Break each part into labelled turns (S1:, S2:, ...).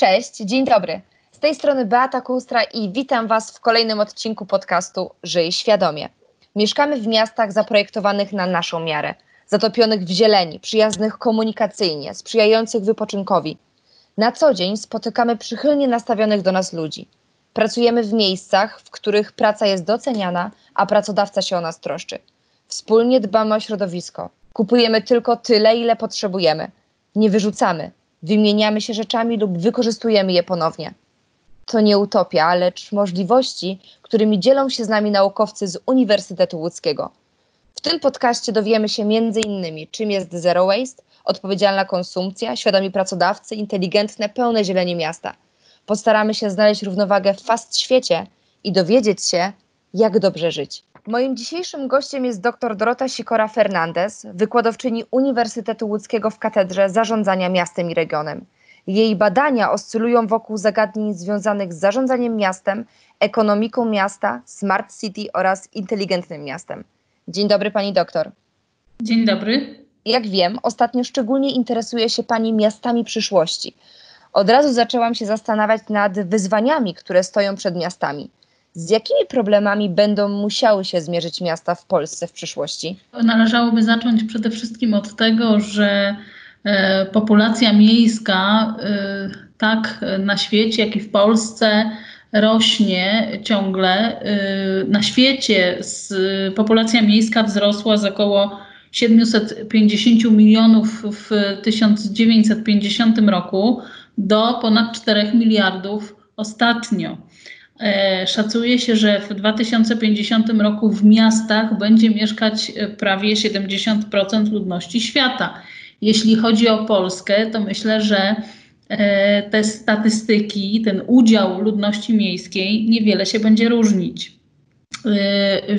S1: Cześć, dzień dobry. Z tej strony Beata Kustra i witam Was w kolejnym odcinku podcastu Żyj Świadomie. Mieszkamy w miastach zaprojektowanych na naszą miarę, zatopionych w zieleni, przyjaznych komunikacyjnie, sprzyjających wypoczynkowi. Na co dzień spotykamy przychylnie nastawionych do nas ludzi. Pracujemy w miejscach, w których praca jest doceniana, a pracodawca się o nas troszczy. Wspólnie dbamy o środowisko. Kupujemy tylko tyle, ile potrzebujemy. Nie wyrzucamy, wymieniamy się rzeczami lub wykorzystujemy je ponownie. To nie utopia, lecz możliwości, którymi dzielą się z nami naukowcy z Uniwersytetu Łódzkiego. W tym podcaście dowiemy się m.in. czym jest zero waste, odpowiedzialna konsumpcja, świadomi pracodawcy, inteligentne, pełne zieleni miasta. Postaramy się znaleźć równowagę w fast świecie i dowiedzieć się, jak dobrze żyć. Moim dzisiejszym gościem jest dr Dorota Sikora Fernandez, wykładowczyni Uniwersytetu Łódzkiego w Katedrze Zarządzania Miastem i Regionem. Jej badania oscylują wokół zagadnień związanych z zarządzaniem miastem, ekonomiką miasta, smart city oraz inteligentnym miastem. Dzień dobry pani doktor.
S2: Dzień dobry.
S1: Jak wiem, ostatnio szczególnie interesuje się pani miastami przyszłości. Od razu zaczęłam się zastanawiać nad wyzwaniami, które stoją przed miastami. Z jakimi problemami będą musiały się zmierzyć miasta w Polsce w przyszłości?
S2: Należałoby zacząć przede wszystkim od tego, że e, populacja miejska e, tak na świecie, jak i w Polsce rośnie ciągle. E, na świecie z, populacja miejska wzrosła z około 750 milionów w 1950 roku do ponad 4 miliardów ostatnio. E, szacuje się, że w 2050 roku w miastach będzie mieszkać e, prawie 70% ludności świata. Jeśli chodzi o Polskę, to myślę, że e, te statystyki, ten udział ludności miejskiej niewiele się będzie różnić.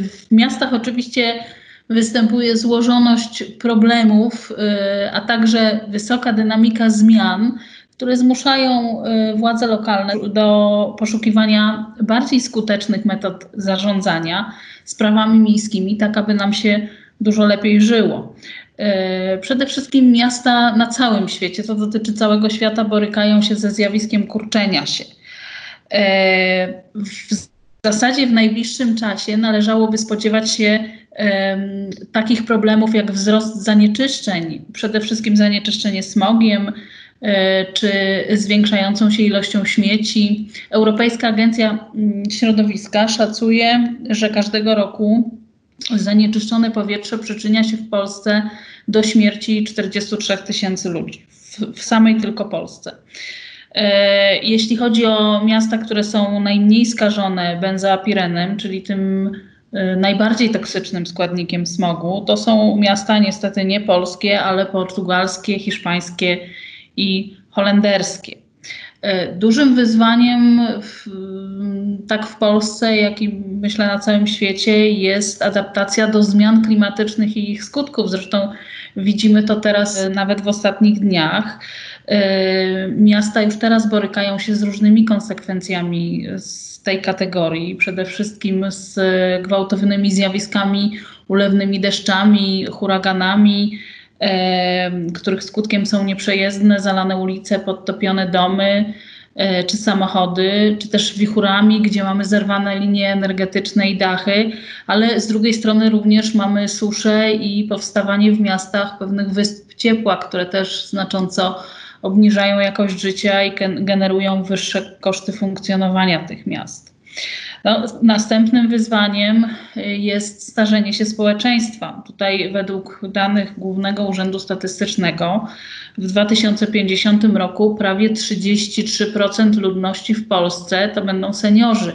S2: W miastach oczywiście występuje złożoność problemów, a także wysoka dynamika zmian które zmuszają y, władze lokalne do poszukiwania bardziej skutecznych metod zarządzania sprawami miejskimi, tak aby nam się dużo lepiej żyło. Y, przede wszystkim miasta na całym świecie, to dotyczy całego świata, borykają się ze zjawiskiem kurczenia się. Y, w zasadzie w najbliższym czasie należałoby spodziewać się takich problemów jak wzrost zanieczyszczeń, przede wszystkim zanieczyszczenie smogiem, czy zwiększającą się ilością śmieci. Europejska Agencja mm, Środowiska szacuje, że każdego roku zanieczyszczone powietrze przyczynia się w Polsce do śmierci 43 tysięcy ludzi, w, w samej tylko Polsce. E, jeśli chodzi o miasta, które są najmniej skażone benzoapirenem, czyli tym e, najbardziej toksycznym składnikiem smogu, to są miasta niestety nie polskie, ale portugalskie, hiszpańskie i holenderskie. E, dużym wyzwaniem w, tak w Polsce, jak i myślę na całym świecie jest adaptacja do zmian klimatycznych i ich skutków. Zresztą widzimy to teraz nawet w ostatnich dniach. E, miasta już teraz borykają się z różnymi konsekwencjami z tej kategorii, przede wszystkim z gwałtownymi zjawiskami, ulewnymi deszczami, huraganami, których skutkiem są nieprzejezdne, zalane ulice, podtopione domy e, czy samochody, czy też wichurami, gdzie mamy zerwane linie energetyczne i dachy, ale z drugiej strony również mamy suszę i powstawanie w miastach pewnych wysp ciepła, które też znacząco obniżają jakość życia i generują wyższe koszty funkcjonowania tych miast. No, następnym wyzwaniem y, jest starzenie się społeczeństwa. Tutaj według danych Głównego Urzędu Statystycznego w 2050 roku prawie 33% ludności w Polsce to będą seniorzy,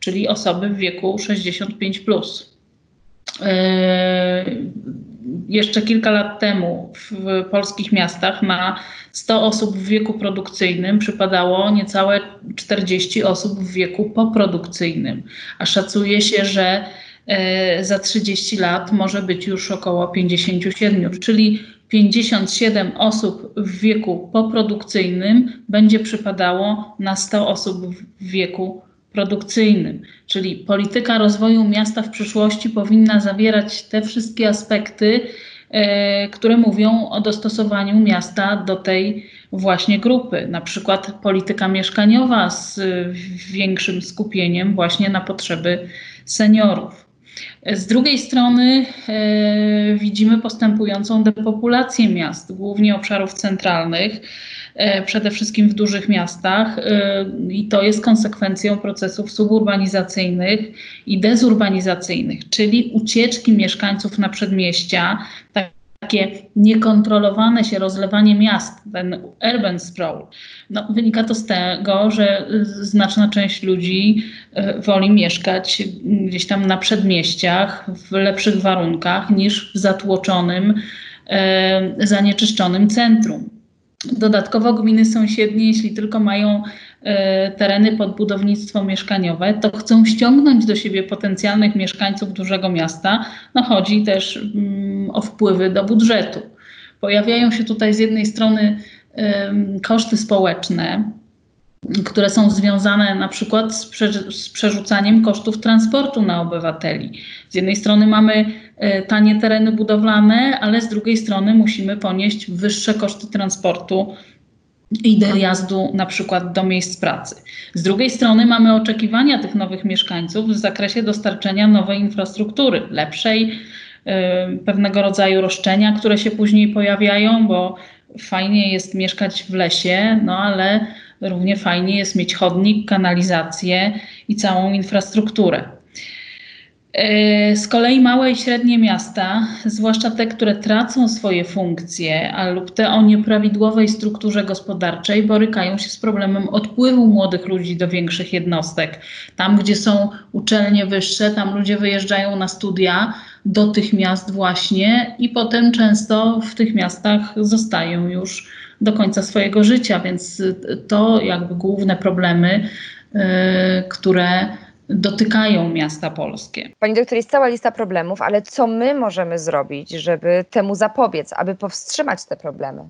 S2: czyli osoby w wieku 65. Plus. Yy, jeszcze kilka lat temu w polskich miastach na 100 osób w wieku produkcyjnym przypadało niecałe 40 osób w wieku poprodukcyjnym, a szacuje się, że e, za 30 lat może być już około 57, czyli 57 osób w wieku poprodukcyjnym będzie przypadało na 100 osób w wieku produkcyjnym. Czyli polityka rozwoju miasta w przyszłości powinna zawierać te wszystkie aspekty, e, które mówią o dostosowaniu miasta do tej właśnie grupy, na przykład polityka mieszkaniowa z większym skupieniem właśnie na potrzeby seniorów. Z drugiej strony e, widzimy postępującą depopulację miast, głównie obszarów centralnych, przede wszystkim w dużych miastach, e, i to jest konsekwencją procesów suburbanizacyjnych i dezurbanizacyjnych, czyli ucieczki mieszkańców na przedmieścia, tak takie niekontrolowane się rozlewanie miast, ten urban sprawl, no, wynika to z tego, że znaczna część ludzi e, woli mieszkać gdzieś tam na przedmieściach w lepszych warunkach niż w zatłoczonym, e, zanieczyszczonym centrum. Dodatkowo gminy sąsiednie, jeśli tylko mają e, tereny pod budownictwo mieszkaniowe, to chcą ściągnąć do siebie potencjalnych mieszkańców dużego miasta. No chodzi też mm, o wpływy do budżetu. Pojawiają się tutaj z jednej strony koszty społeczne, które są związane na przykład z, prze, z, przerzucaniem kosztów transportu na obywateli. Z jednej strony mamy e, tanie tereny budowlane, ale z drugiej strony musimy ponieść wyższe koszty transportu i dojazdu na przykład do miejsc pracy. Z drugiej strony mamy oczekiwania tych nowych mieszkańców w zakresie dostarczenia nowej infrastruktury, lepszej, e, pewnego rodzaju roszczenia, które się później pojawiają, bo fajnie jest mieszkać w lesie, no ale równie fajnie jest mieć chodnik, kanalizację i całą infrastrukturę. E, z kolei małe i średnie miasta, zwłaszcza te, które tracą swoje funkcje, a lub te o nieprawidłowej strukturze gospodarczej, borykają się z problemem odpływu młodych ludzi do większych jednostek. Tam, gdzie są uczelnie wyższe, tam ludzie wyjeżdżają na studia do tych miast właśnie i potem często w tych miastach zostają już do końca swojego życia, więc to jakby główne problemy, yy, które dotykają miasta polskie.
S1: Pani doktor, jest cała lista problemów, ale co my możemy zrobić, żeby temu zapobiec, aby powstrzymać te problemy?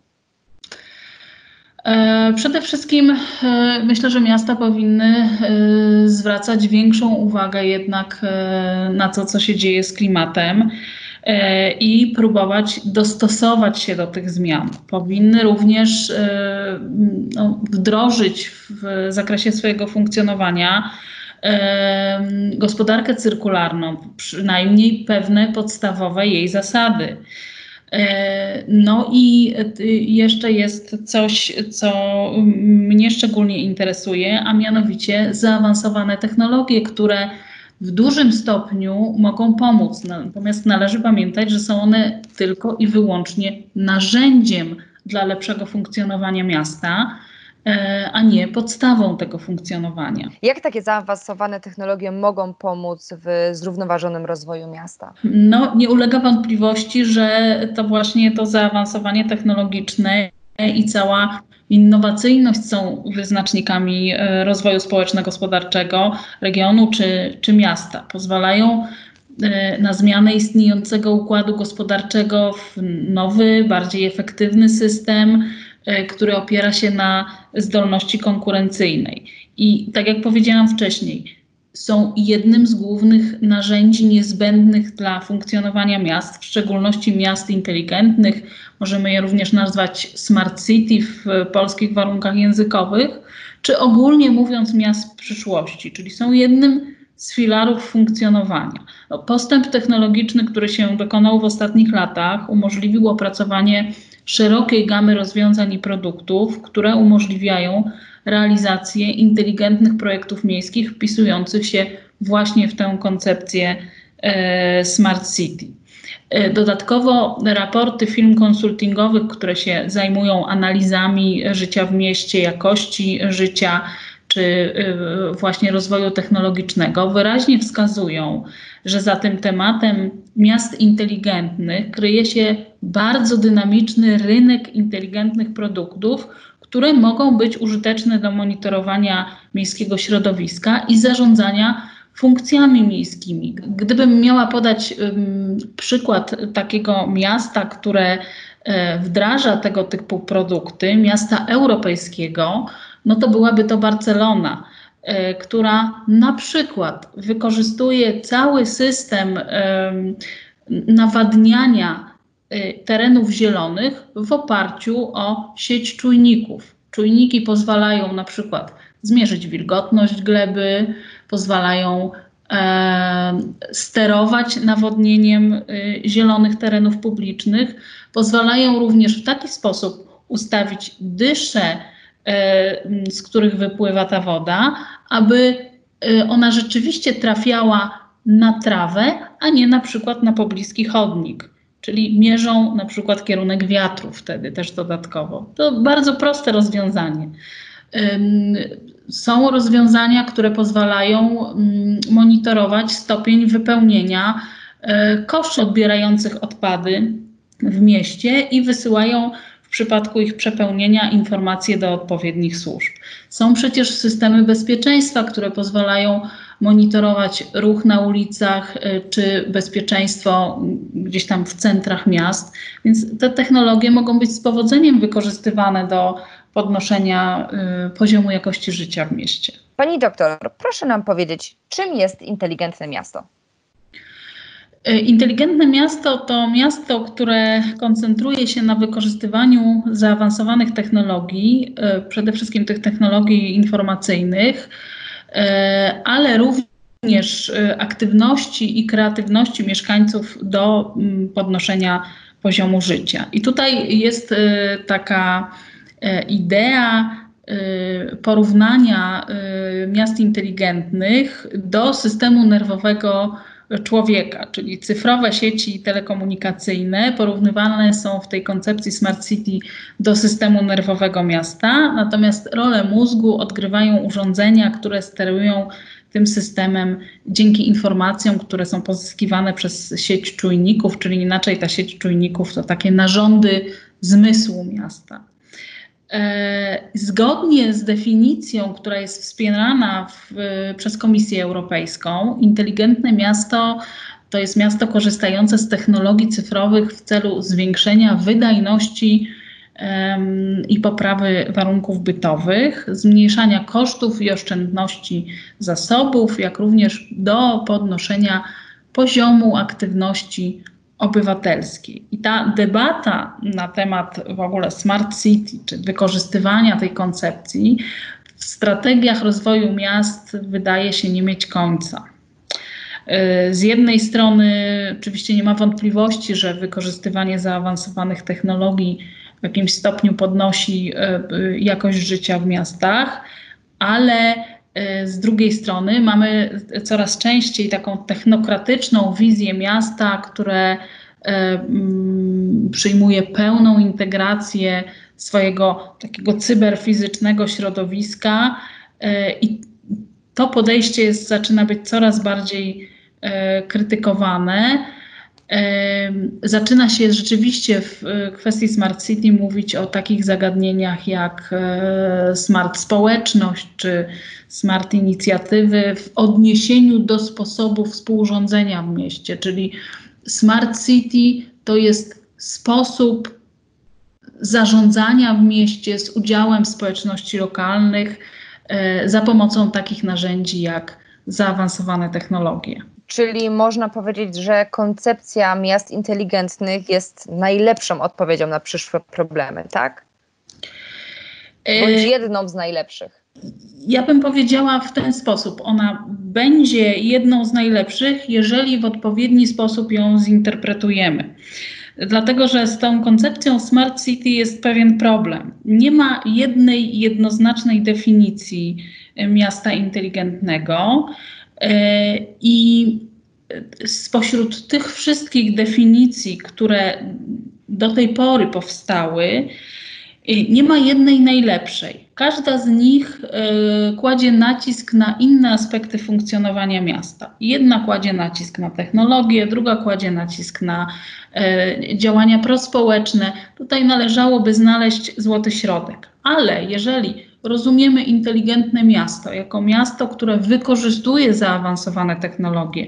S2: E, przede wszystkim e, myślę, że miasta powinny e, zwracać większą uwagę jednak na to, co się dzieje z klimatem i próbować dostosować się do tych zmian. Powinny również no, wdrożyć w zakresie swojego funkcjonowania gospodarkę cyrkularną, przynajmniej pewne podstawowe jej zasady. E, no i e, jeszcze jest coś, co mnie szczególnie interesuje, a mianowicie zaawansowane technologie, które w dużym stopniu mogą pomóc. Natomiast należy pamiętać, że są one tylko i wyłącznie narzędziem dla lepszego funkcjonowania miasta E, a nie podstawą tego funkcjonowania.
S1: Jak takie zaawansowane technologie mogą pomóc w zrównoważonym rozwoju miasta?
S2: No, nie ulega wątpliwości, że to właśnie to zaawansowanie technologiczne i cała innowacyjność są wyznacznikami e, rozwoju społeczno-gospodarczego regionu czy, czy miasta. Pozwalają e, na zmianę istniejącego układu gospodarczego w nowy, bardziej efektywny system, E, który opiera się na zdolności konkurencyjnej. I tak jak powiedziałam wcześniej, są jednym z głównych narzędzi niezbędnych dla funkcjonowania miast, w szczególności miast inteligentnych. Możemy je również nazwać smart city w polskich warunkach językowych, czy ogólnie mówiąc miast przyszłości, czyli są jednym z filarów funkcjonowania. No, postęp technologiczny, który się dokonał w ostatnich latach, umożliwił opracowanie szerokiej gamy rozwiązań i produktów, które umożliwiają realizację inteligentnych projektów miejskich wpisujących się właśnie w tę koncepcję e, Smart City. E, dodatkowo raporty firm konsultingowych, które się zajmują analizami życia w mieście, jakości życia, czy y, właśnie rozwoju technologicznego wyraźnie wskazują, że za tym tematem miast inteligentnych kryje się bardzo dynamiczny rynek inteligentnych produktów, które mogą być użyteczne do monitorowania miejskiego środowiska i zarządzania funkcjami miejskimi. Gdybym miała podać um, przykład takiego miasta, które e, wdraża tego typu produkty, miasta europejskiego, no to byłaby to Barcelona, e, która na przykład wykorzystuje cały system nawadniania terenów zielonych w oparciu o sieć czujników. Czujniki pozwalają na przykład zmierzyć wilgotność gleby, pozwalają e, sterować nawodnieniem e, zielonych terenów publicznych, pozwalają również w taki sposób ustawić dysze, e, z których wypływa ta woda, aby e, ona rzeczywiście trafiała na trawę, a nie na przykład na pobliski chodnik. Czyli mierzą na przykład kierunek wiatru wtedy też dodatkowo. To bardzo proste rozwiązanie. Są rozwiązania, które pozwalają monitorować stopień wypełnienia e, koszy odbierających odpady w mieście i wysyłają w przypadku ich przepełnienia informacje do odpowiednich służb. Są przecież systemy bezpieczeństwa, które pozwalają monitorować ruch na ulicach y, czy bezpieczeństwo gdzieś tam w centrach miast. Więc te technologie mogą być z powodzeniem wykorzystywane do podnoszenia y, poziomu jakości życia w mieście.
S1: Pani doktor, proszę nam powiedzieć, czym jest inteligentne miasto?
S2: Y, inteligentne miasto to miasto, które koncentruje się na wykorzystywaniu zaawansowanych technologii, przede wszystkim tych technologii informacyjnych, ale również e, aktywności i kreatywności mieszkańców do mm, podnoszenia poziomu życia. I tutaj jest e, taka idea porównania miast inteligentnych do systemu nerwowego człowieka, czyli cyfrowe sieci telekomunikacyjne porównywane są w tej koncepcji Smart City do systemu nerwowego miasta, natomiast rolę mózgu odgrywają urządzenia, które sterują tym systemem dzięki informacjom, które są pozyskiwane przez sieć czujników, czyli inaczej ta sieć czujników to takie narządy zmysłu miasta. E, zgodnie z definicją, która jest wspierana w, przez Komisję Europejską, inteligentne miasto to jest miasto korzystające z technologii cyfrowych w celu zwiększenia wydajności um, i poprawy warunków bytowych, zmniejszania kosztów i oszczędności zasobów, jak również do podnoszenia poziomu aktywności obywatelskiej. Ta debata na temat w ogóle smart city, czy wykorzystywania tej koncepcji w strategiach rozwoju miast wydaje się nie mieć końca. Y, z jednej strony, oczywiście nie ma wątpliwości, że wykorzystywanie zaawansowanych technologii w jakimś stopniu podnosi y, y, jakość życia w miastach, ale z drugiej strony mamy coraz częściej taką technokratyczną wizję miasta, które przyjmuje pełną integrację swojego takiego cyberfizycznego środowiska i to podejście jest, zaczyna być coraz bardziej E, krytykowane. E, zaczyna się rzeczywiście w kwestii Smart City mówić o takich zagadnieniach jak e, smart społeczność czy smart inicjatywy w odniesieniu do sposobu współrządzenia w mieście, czyli Smart City to jest sposób zarządzania w mieście z udziałem społeczności lokalnych za pomocą takich narzędzi jak zaawansowane technologie.
S1: Czyli można powiedzieć, że koncepcja miast inteligentnych jest najlepszą odpowiedzią na przyszłe problemy, tak? Bądź e, jedną z najlepszych.
S2: Ja bym powiedziała w ten sposób. Ona będzie jedną z najlepszych, jeżeli w odpowiedni sposób ją zinterpretujemy. Dlatego, że z tą koncepcją Smart City jest pewien problem. Nie ma jednej jednoznacznej definicji miasta inteligentnego. E, I spośród tych wszystkich definicji, które do tej pory powstały, e, nie ma jednej najlepszej. Każda z nich y, kładzie nacisk na inne aspekty funkcjonowania miasta. Jedna kładzie nacisk na technologię, druga kładzie nacisk na y, działania prospołeczne. Tutaj należałoby znaleźć złoty środek. Ale jeżeli rozumiemy inteligentne miasto jako miasto, które wykorzystuje zaawansowane technologie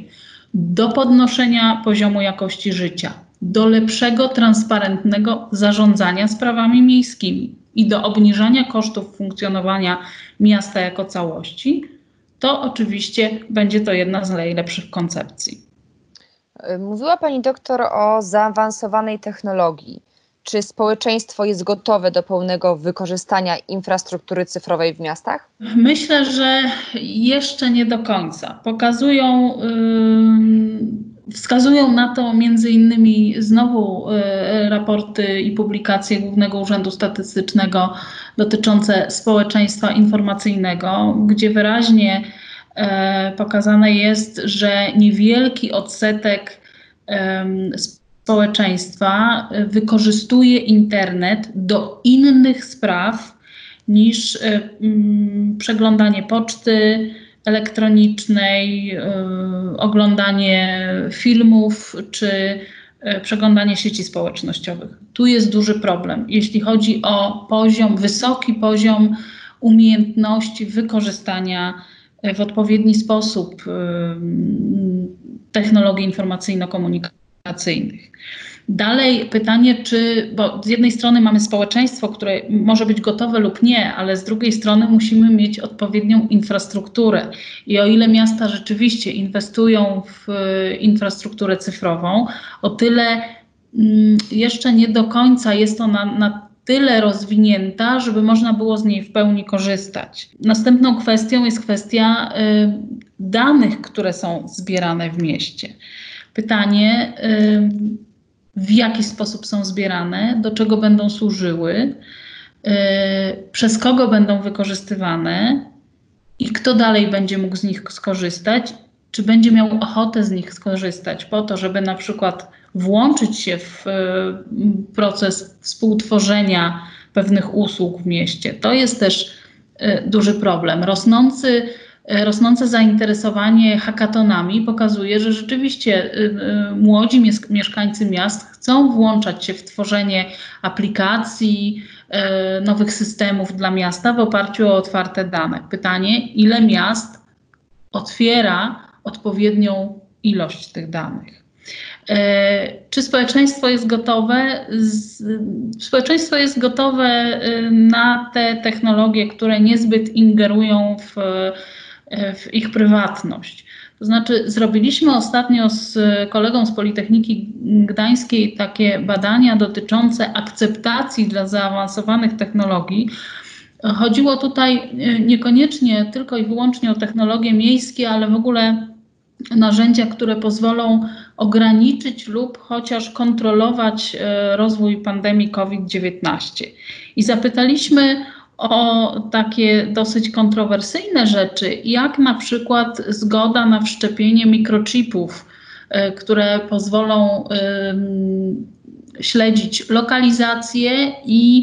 S2: do podnoszenia poziomu jakości życia, do lepszego, transparentnego zarządzania sprawami miejskimi i do obniżania kosztów funkcjonowania miasta jako całości, to oczywiście będzie to jedna z najlepszych koncepcji.
S1: Mówiła Pani doktor o zaawansowanej technologii. Czy społeczeństwo jest gotowe do pełnego wykorzystania infrastruktury cyfrowej w miastach?
S2: Myślę, że jeszcze nie do końca. Pokazują, yy, wskazują na to między innymi znowu yy, raporty i publikacje Głównego Urzędu Statystycznego dotyczące społeczeństwa informacyjnego, gdzie wyraźnie yy, pokazane jest, że niewielki odsetek społeczeństwa wykorzystuje internet do innych spraw niż mm, przeglądanie poczty elektronicznej, y, oglądanie filmów czy przeglądanie sieci społecznościowych. Tu jest duży problem, jeśli chodzi o poziom, wysoki poziom umiejętności wykorzystania w odpowiedni sposób technologii informacyjno-komunikacyjnych. Dalej pytanie, czy, bo z jednej strony mamy społeczeństwo, które może być gotowe lub nie, ale z drugiej strony musimy mieć odpowiednią infrastrukturę. I o ile miasta rzeczywiście inwestują w e, infrastrukturę cyfrową, o tyle mm, jeszcze nie do końca jest ona na tyle rozwinięta, żeby można było z niej w pełni korzystać. Następną kwestią jest kwestia y, danych, które są zbierane w mieście. Pytanie, y, w jaki sposób są zbierane, do czego będą służyły, yy, przez kogo będą wykorzystywane i kto dalej będzie mógł z nich skorzystać, czy będzie miał ochotę z nich skorzystać, po to, żeby na przykład włączyć się w yy, proces współtworzenia pewnych usług w mieście. To jest też yy, duży problem. Rosnący rosnące zainteresowanie hakatonami pokazuje, że rzeczywiście y, y, młodzi mieszkańcy miast chcą włączać się w tworzenie aplikacji, e, nowych systemów dla miasta w oparciu o otwarte dane. Pytanie, ile miast otwiera odpowiednią ilość tych danych? E, czy społeczeństwo jest gotowe? Społeczeństwo jest gotowe y, na te technologie, które niezbyt ingerują w E, w ich prywatność. To znaczy, zrobiliśmy ostatnio z kolegą z Politechniki Gdańskiej takie badania dotyczące akceptacji dla zaawansowanych technologii. Chodziło tutaj e, niekoniecznie tylko i wyłącznie o technologie miejskie, ale w ogóle narzędzia, które pozwolą ograniczyć lub chociaż kontrolować e, rozwój pandemii COVID-19. I zapytaliśmy o takie dosyć kontrowersyjne rzeczy, jak na przykład zgoda na wszczepienie mikrochipów, e, które pozwolą śledzić lokalizację i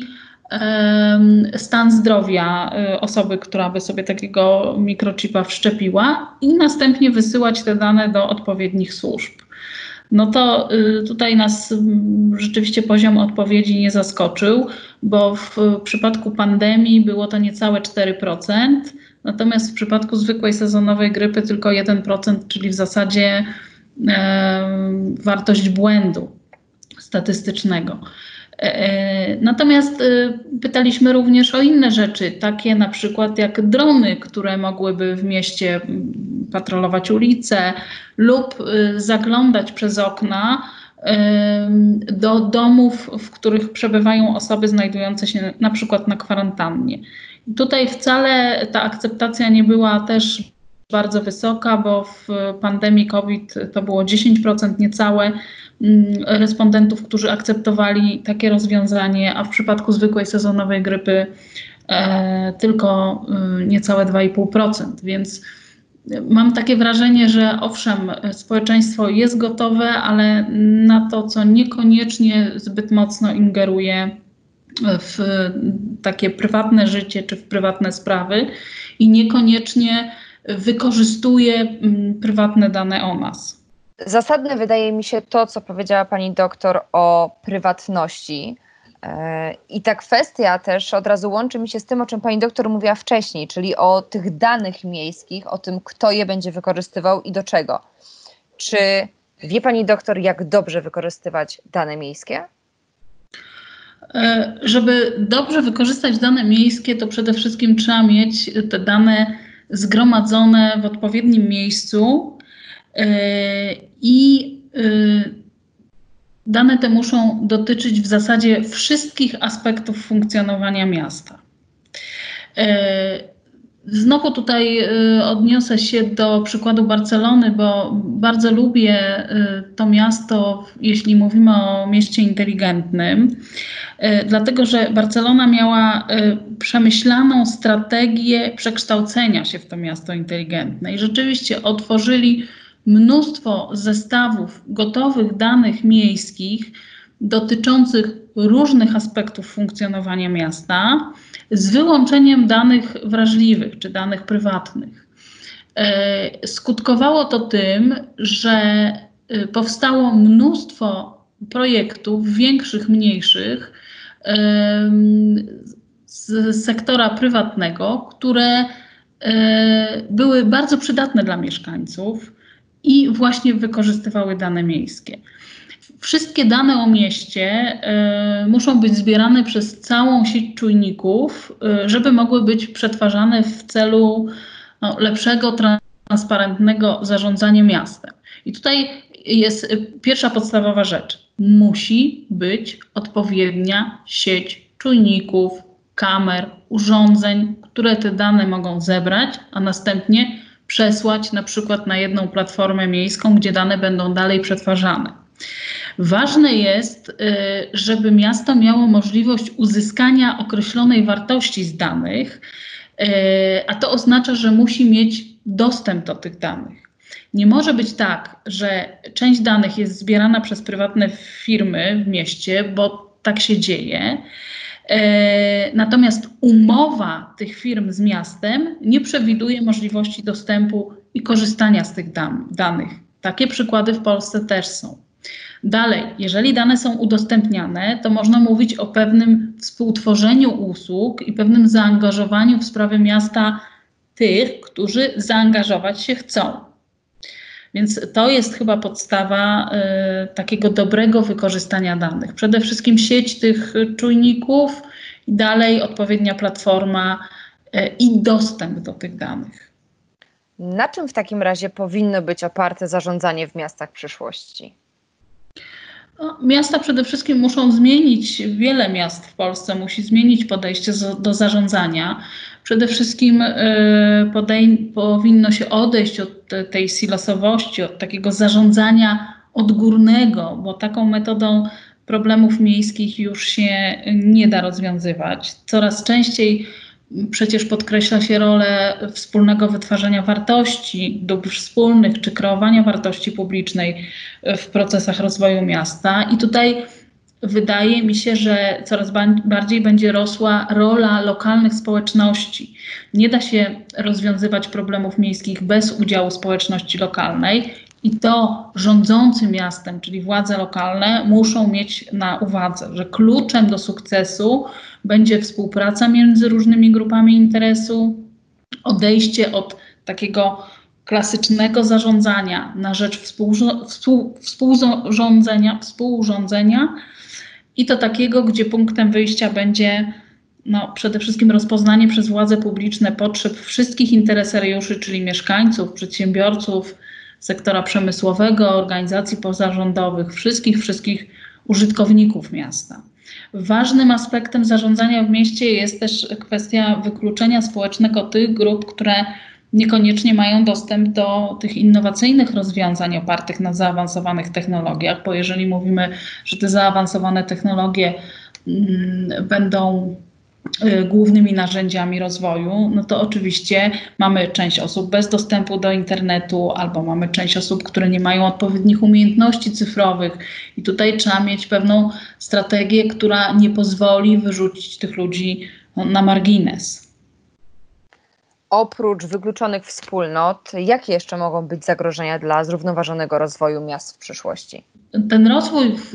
S2: stan zdrowia e, osoby, która by sobie takiego mikrochipa wszczepiła i następnie wysyłać te dane do odpowiednich służb no to y, tutaj nas mm, rzeczywiście poziom odpowiedzi nie zaskoczył, bo w przypadku pandemii było to niecałe 4%, natomiast w przypadku zwykłej sezonowej grypy tylko 1%, czyli w zasadzie e, wartość błędu statystycznego. E, e, natomiast pytaliśmy również o inne rzeczy, takie na przykład jak drony, które mogłyby w mieście patrolować ulice lub y, zaglądać przez okna do domów, w których przebywają osoby znajdujące się na przykład na kwarantannie. Tutaj wcale ta akceptacja nie była też bardzo wysoka, bo w pandemii COVID to było 10% niecałe respondentów, którzy akceptowali takie rozwiązanie, a w przypadku zwykłej sezonowej grypy e, tylko y, niecałe 2,5%. Więc Mam takie wrażenie, że owszem, społeczeństwo jest gotowe, ale na to, co niekoniecznie zbyt mocno ingeruje w takie prywatne życie czy w prywatne sprawy i niekoniecznie wykorzystuje mm, prywatne dane o nas.
S1: Zasadne wydaje mi się to, co powiedziała pani doktor o prywatności E, I ta kwestia też od razu łączy mi się z tym, o czym pani doktor mówiła wcześniej, czyli o tych danych miejskich, o tym, kto je będzie wykorzystywał i do czego. Czy wie pani doktor, jak dobrze wykorzystywać dane miejskie?
S2: E, żeby dobrze wykorzystać dane miejskie, to przede wszystkim trzeba mieć te dane zgromadzone w odpowiednim miejscu i dane te muszą dotyczyć w zasadzie wszystkich aspektów funkcjonowania miasta. Znowu tutaj odniosę się do przykładu Barcelony, bo bardzo lubię to miasto, jeśli mówimy o mieście inteligentnym, dlatego że Barcelona miała przemyślaną strategię przekształcenia się w to miasto inteligentne i rzeczywiście otworzyli mnóstwo zestawów gotowych danych miejskich dotyczących różnych aspektów funkcjonowania miasta z wyłączeniem danych wrażliwych czy danych prywatnych. E, skutkowało to tym, że e, powstało mnóstwo projektów, większych, mniejszych, z sektora prywatnego, które e, były bardzo przydatne dla mieszkańców i właśnie wykorzystywały dane miejskie. Wszystkie dane o mieście y, muszą być zbierane przez całą sieć czujników, y, żeby mogły być przetwarzane w celu no, lepszego, transparentnego zarządzania miastem. I tutaj jest pierwsza podstawowa rzecz. Musi być odpowiednia sieć czujników, kamer, urządzeń, które te dane mogą zebrać, a następnie przesłać na przykład na jedną platformę miejską, gdzie dane będą dalej przetwarzane. Ważne jest, y, żeby miasto miało możliwość uzyskania określonej wartości z danych, y, a to oznacza, że musi mieć dostęp do tych danych. Nie może być tak, że część danych jest zbierana przez prywatne firmy w mieście, bo tak się dzieje. Y, natomiast umowa tych firm z miastem nie przewiduje możliwości dostępu i korzystania z tych danych. Takie przykłady w Polsce też są. Dalej, jeżeli dane są udostępniane, to można mówić o pewnym współtworzeniu usług i pewnym zaangażowaniu w sprawy miasta tych, którzy zaangażować się chcą. Więc to jest chyba podstawa y, takiego dobrego wykorzystania danych. Przede wszystkim sieć tych czujników i dalej odpowiednia platforma y, i dostęp do tych danych.
S1: Na czym w takim razie powinno być oparte zarządzanie w miastach przyszłości?
S2: No, miasta przede wszystkim muszą zmienić, wiele miast w Polsce musi zmienić podejście do zarządzania. Przede wszystkim podej- powinno się odejść od tej silosowości, od takiego zarządzania odgórnego, bo taką metodą problemów miejskich już się nie da rozwiązywać. Coraz częściej Przecież podkreśla się rolę wspólnego wytwarzania wartości, dóbr wspólnych czy kreowania wartości publicznej w procesach rozwoju miasta. I tutaj wydaje mi się, że coraz bardziej będzie rosła rola lokalnych społeczności. Nie da się rozwiązywać problemów miejskich bez udziału społeczności lokalnej. I to rządzący miastem, czyli władze lokalne, muszą mieć na uwadze, że kluczem do sukcesu będzie współpraca między różnymi grupami interesu, odejście od takiego klasycznego zarządzania na rzecz współrządzenia, współrządzenia i to takiego, gdzie punktem wyjścia będzie no, przede wszystkim rozpoznanie przez władze publiczne potrzeb wszystkich interesariuszy, czyli mieszkańców, przedsiębiorców, sektora przemysłowego, organizacji pozarządowych, wszystkich, wszystkich użytkowników miasta. Ważnym aspektem zarządzania w mieście jest też kwestia wykluczenia społecznego tych grup, które niekoniecznie mają dostęp do tych innowacyjnych rozwiązań opartych na zaawansowanych technologiach, bo jeżeli mówimy, że te zaawansowane technologie mm, będą Y, głównymi narzędziami rozwoju, no to oczywiście mamy część osób bez dostępu do internetu, albo mamy część osób, które nie mają odpowiednich umiejętności cyfrowych, i tutaj trzeba mieć pewną strategię, która nie pozwoli wyrzucić tych ludzi no, na margines.
S1: Oprócz wykluczonych wspólnot, jakie jeszcze mogą być zagrożenia dla zrównoważonego rozwoju miast w przyszłości?
S2: ten rozwój w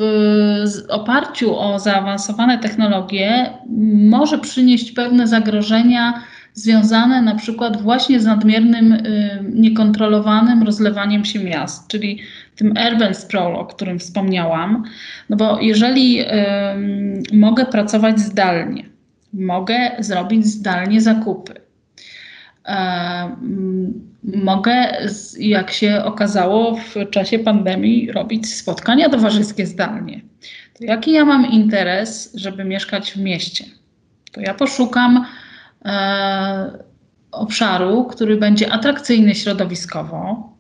S2: oparciu o zaawansowane technologie może przynieść pewne zagrożenia związane na przykład właśnie z nadmiernym, y, niekontrolowanym rozlewaniem się miast, czyli tym urban sprawl, o którym wspomniałam. No bo jeżeli mogę pracować zdalnie, mogę zrobić zdalnie zakupy, mogę, jak się okazało w czasie pandemii, robić spotkania towarzyskie zdalnie. To jaki ja mam interes, żeby mieszkać w mieście? To ja poszukam e, obszaru, który będzie atrakcyjny środowiskowo,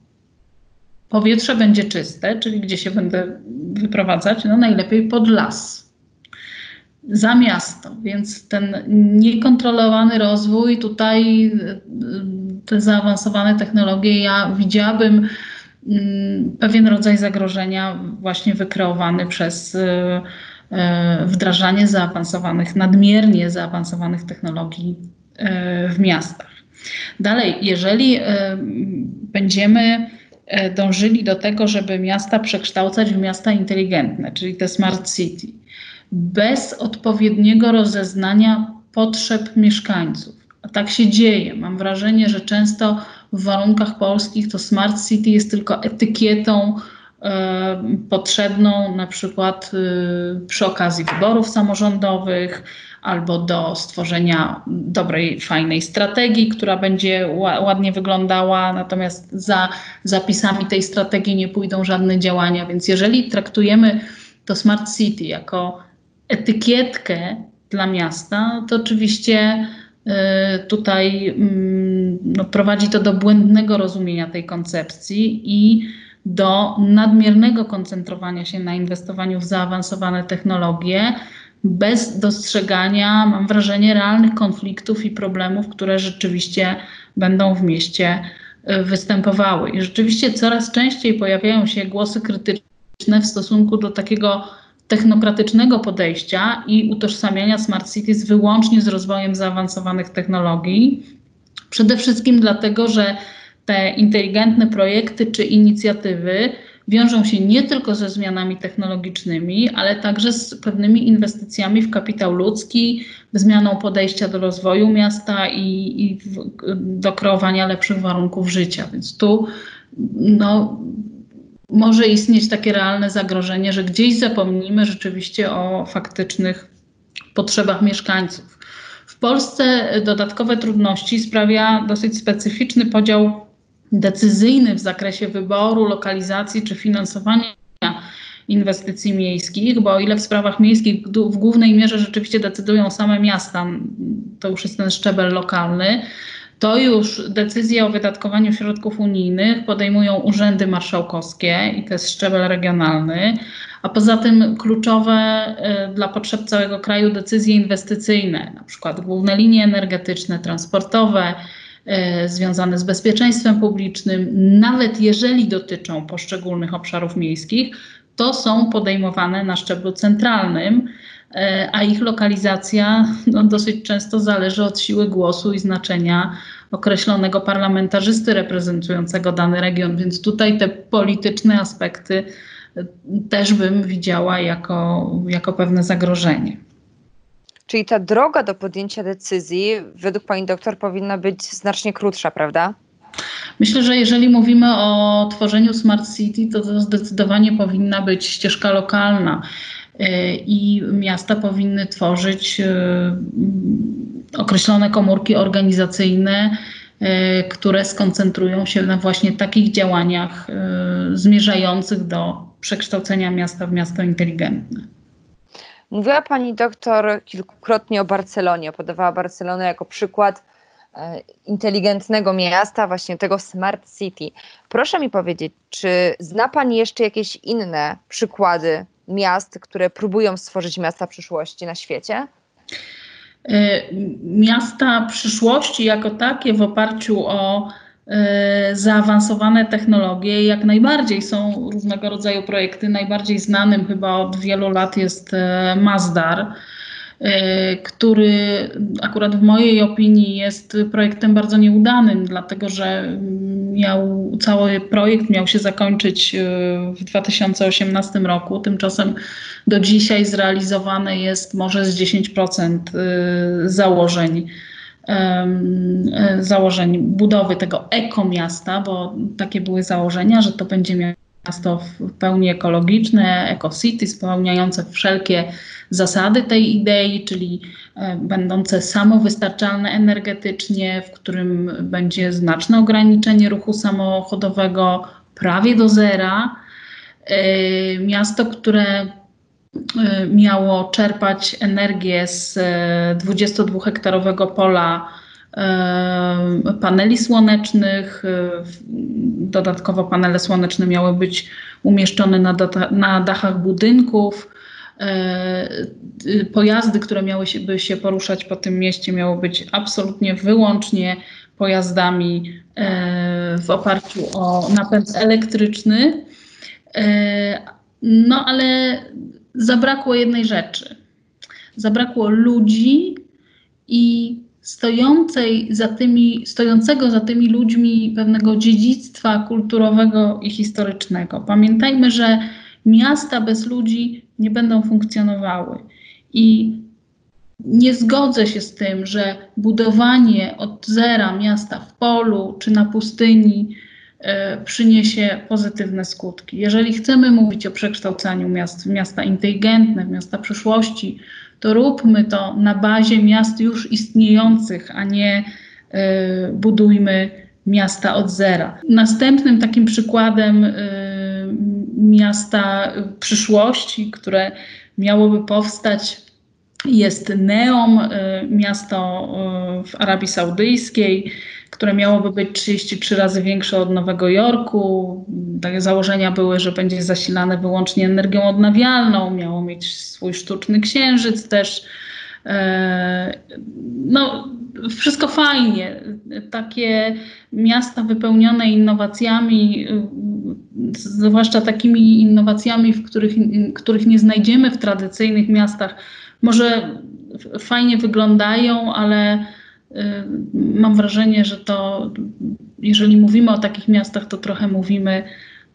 S2: powietrze będzie czyste, czyli gdzie się będę wyprowadzać, no najlepiej pod las. Za miasto, więc ten niekontrolowany rozwój, tutaj y, te zaawansowane technologie, ja widziałabym mm, pewien rodzaj zagrożenia właśnie wykreowany przez y, y, wdrażanie zaawansowanych, nadmiernie zaawansowanych technologii w miastach. Dalej, jeżeli będziemy E, dążyli do tego, żeby miasta przekształcać w miasta inteligentne, czyli te smart city, bez odpowiedniego rozeznania potrzeb mieszkańców. A tak się dzieje. Mam wrażenie, że często w warunkach polskich to smart city jest tylko etykietą e, potrzebną na przykład e, przy okazji wyborów samorządowych, albo do stworzenia dobrej, fajnej strategii, która będzie ładnie wyglądała, natomiast za zapisami tej strategii nie pójdą żadne działania. Więc jeżeli traktujemy to Smart City jako etykietkę dla miasta, to oczywiście y, tutaj mm, no, prowadzi to do błędnego rozumienia tej koncepcji i do nadmiernego koncentrowania się na inwestowaniu w zaawansowane technologie, bez dostrzegania, mam wrażenie, realnych konfliktów i problemów, które rzeczywiście będą w mieście y, występowały. I rzeczywiście coraz częściej pojawiają się głosy krytyczne w stosunku do takiego technokratycznego podejścia i utożsamiania smart cities wyłącznie z rozwojem zaawansowanych technologii. Przede wszystkim dlatego, że te inteligentne projekty czy inicjatywy wiążą się nie tylko ze zmianami technologicznymi, ale także z pewnymi inwestycjami w kapitał ludzki, zmianą podejścia do rozwoju miasta i, i do kreowania lepszych warunków życia. Więc tu no, może istnieć takie realne zagrożenie, że gdzieś zapomnimy rzeczywiście o faktycznych potrzebach mieszkańców. W Polsce dodatkowe trudności sprawia dosyć specyficzny podział decyzyjny w zakresie wyboru, lokalizacji czy finansowania inwestycji miejskich, bo o ile w sprawach miejskich w głównej mierze rzeczywiście decydują same miasta, to już jest ten szczebel lokalny, to już decyzje o wydatkowaniu środków unijnych podejmują urzędy marszałkowskie i to jest szczebel regionalny, a poza tym kluczowe y, dla potrzeb całego kraju decyzje inwestycyjne, na przykład główne linie energetyczne, transportowe, E, związane z bezpieczeństwem publicznym, nawet jeżeli dotyczą poszczególnych obszarów miejskich, to są podejmowane na szczeblu centralnym, a ich lokalizacja no, dosyć często zależy od siły głosu i znaczenia określonego parlamentarzysty reprezentującego dany region, więc tutaj te polityczne aspekty e, też bym widziała jako, jako pewne zagrożenie.
S1: Czyli ta droga do podjęcia decyzji, według pani doktor, powinna być znacznie krótsza, prawda?
S2: Myślę, że jeżeli mówimy o tworzeniu Smart City, to, to zdecydowanie powinna być ścieżka lokalna i miasta powinny tworzyć y, określone komórki organizacyjne, y, które skoncentrują się na właśnie takich działaniach zmierzających do przekształcenia miasta w miasto inteligentne.
S1: Mówiła pani doktor kilkukrotnie o Barcelonie, podawała Barcelonę jako przykład e, inteligentnego miasta, właśnie tego smart city. Proszę mi powiedzieć, czy zna pani jeszcze jakieś inne przykłady miast, które próbują stworzyć miasta przyszłości na świecie?
S2: E, miasta przyszłości jako takie w oparciu o E, zaawansowane technologie. Jak najbardziej są różnego rodzaju projekty. Najbardziej znanym chyba od wielu lat jest e, Mazdar, który akurat w mojej opinii jest projektem bardzo nieudanym, dlatego że miał, cały projekt miał się zakończyć w 2018 roku. Tymczasem do dzisiaj zrealizowane jest może z 10% założeń E, założeń budowy tego ekomiasta, bo takie były założenia, że to będzie miasto w pełni ekologiczne, eco-city, spełniające wszelkie zasady tej idei, czyli e, będące samowystarczalne energetycznie, w którym będzie znaczne ograniczenie ruchu samochodowego prawie do zera. E, miasto, które e, miało czerpać energię z 22-hektarowego pola paneli słonecznych. Dodatkowo panele słoneczne miały być umieszczone na, na dachach budynków. E, y, pojazdy, które miały się, by się poruszać po tym mieście, miały być absolutnie wyłącznie pojazdami e, w oparciu o napęd elektryczny. E, no ale zabrakło jednej rzeczy. Zabrakło ludzi i stojącej za tymi, stojącego za tymi ludźmi pewnego dziedzictwa kulturowego i historycznego. Pamiętajmy, że miasta bez ludzi nie będą funkcjonowały. I nie zgodzę się z tym, że budowanie od zera miasta w polu czy na pustyni y, przyniesie pozytywne skutki. Jeżeli chcemy mówić o przekształcaniu miast w miasta inteligentne, w miasta przyszłości, to róbmy to na bazie miast już istniejących, a nie y, budujmy miasta od zera. Następnym takim przykładem y, miasta przyszłości, które miałoby powstać jest Neom, y, miasto w Arabii Saudyjskiej, które miałoby być 33 razy większe od Nowego Jorku. Takie założenia były, że będzie zasilane wyłącznie energią odnawialną, miało mieć swój sztuczny księżyc też. E, no, wszystko fajnie. Takie miasta wypełnione innowacjami, zwłaszcza takimi innowacjami, w których, których nie znajdziemy w tradycyjnych miastach, może fajnie wyglądają, ale mam wrażenie, że to, jeżeli mówimy o takich miastach, to trochę mówimy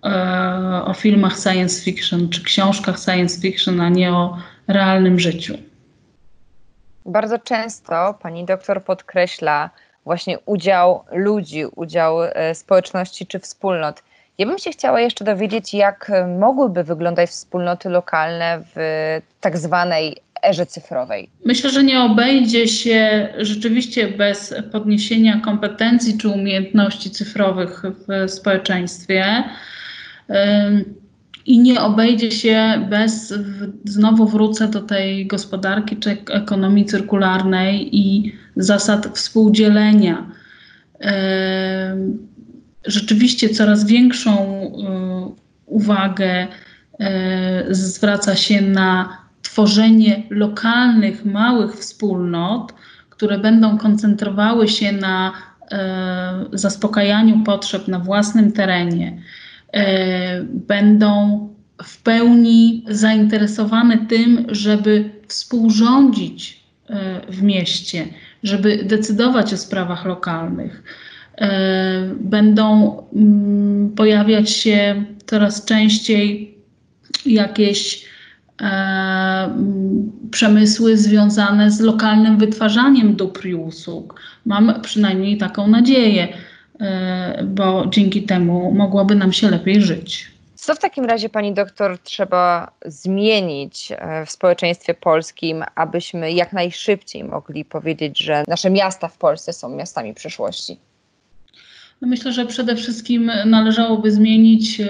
S2: e, o filmach science fiction czy książkach science fiction, a nie o realnym życiu.
S1: Bardzo często pani doktor podkreśla właśnie udział ludzi, udział e, społeczności czy wspólnot. Ja bym się chciała jeszcze dowiedzieć, jak mogłyby wyglądać wspólnoty lokalne w tak zwanej erze cyfrowej?
S2: Myślę, że nie obejdzie się rzeczywiście bez podniesienia kompetencji czy umiejętności cyfrowych w społeczeństwie. I nie obejdzie się bez, znowu wrócę do tej gospodarki czy ekonomii cyrkularnej i zasad współdzielenia. Rzeczywiście coraz większą y, uwagę y, zwraca się na tworzenie lokalnych, małych wspólnot, które będą koncentrowały się na e, zaspokajaniu potrzeb na własnym terenie, e, będą w pełni zainteresowane tym, żeby współrządzić e, w mieście, żeby decydować o sprawach lokalnych. Będą mm, pojawiać się coraz częściej jakieś przemysły związane z lokalnym wytwarzaniem dóbr i usług. Mam przynajmniej taką nadzieję, e, bo dzięki temu mogłoby nam się lepiej żyć.
S1: Co w takim razie, pani doktor, trzeba zmienić e, w społeczeństwie polskim, abyśmy jak najszybciej mogli powiedzieć, że nasze miasta w Polsce są miastami przyszłości?
S2: No myślę, że przede wszystkim należałoby zmienić e,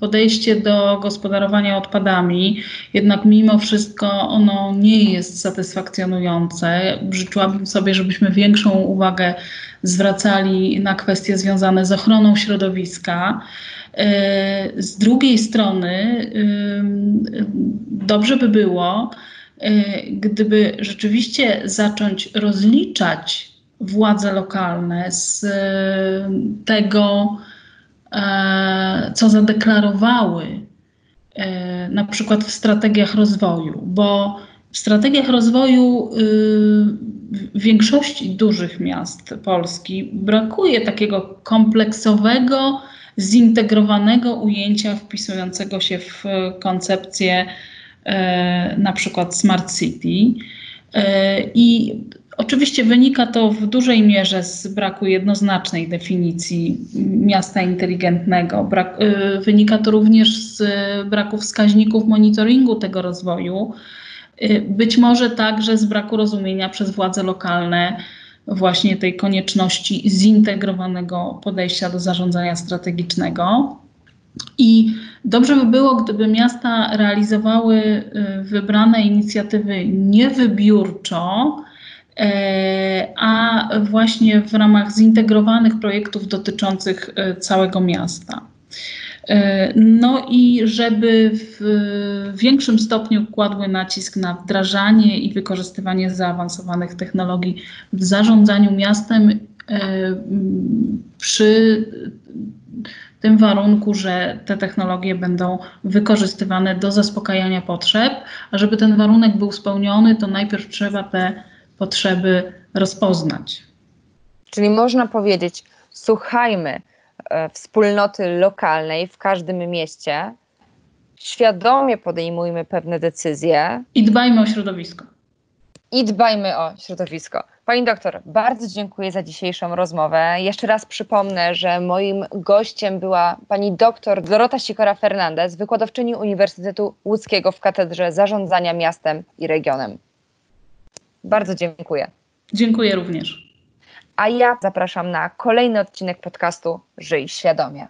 S2: podejście do gospodarowania odpadami. Jednak mimo wszystko ono nie jest satysfakcjonujące. Życzyłabym sobie, żebyśmy większą uwagę zwracali na kwestie związane z ochroną środowiska. E, z drugiej strony, dobrze by było, e, gdyby rzeczywiście zacząć rozliczać władze lokalne z e, tego, e, co zadeklarowały, e, na przykład w strategiach rozwoju, bo w strategiach rozwoju w większości dużych miast Polski brakuje takiego kompleksowego, zintegrowanego ujęcia wpisującego się w koncepcję na przykład Smart City. I Oczywiście wynika to w dużej mierze z braku jednoznacznej definicji miasta inteligentnego. Brak, y, wynika to również z braku wskaźników monitoringu tego rozwoju. Y, być może także z braku rozumienia przez władze lokalne właśnie tej konieczności zintegrowanego podejścia do zarządzania strategicznego. I dobrze by było, gdyby miasta realizowały y, wybrane inicjatywy niewybiórczo, a właśnie w ramach zintegrowanych projektów dotyczących y, całego miasta. E, no i żeby w większym stopniu kładły nacisk na wdrażanie i wykorzystywanie zaawansowanych technologii w zarządzaniu miastem e, przy tym warunku, że te technologie będą wykorzystywane do zaspokajania potrzeb, a żeby ten warunek był spełniony, to najpierw trzeba te potrzeby rozpoznać.
S1: Czyli można powiedzieć, słuchajmy e, wspólnoty lokalnej w każdym mieście, świadomie podejmujmy pewne decyzje.
S2: I dbajmy o środowisko.
S1: I dbajmy o środowisko. Pani doktor, bardzo dziękuję za dzisiejszą rozmowę. Jeszcze raz przypomnę, że moim gościem była pani doktor Dorota Sikora-Fernandez, wykładowczyni Uniwersytetu Łódzkiego w Katedrze Zarządzania Miastem i Regionem. Bardzo dziękuję.
S2: Dziękuję również.
S1: A ja zapraszam na kolejny odcinek podcastu Żyj Świadomie.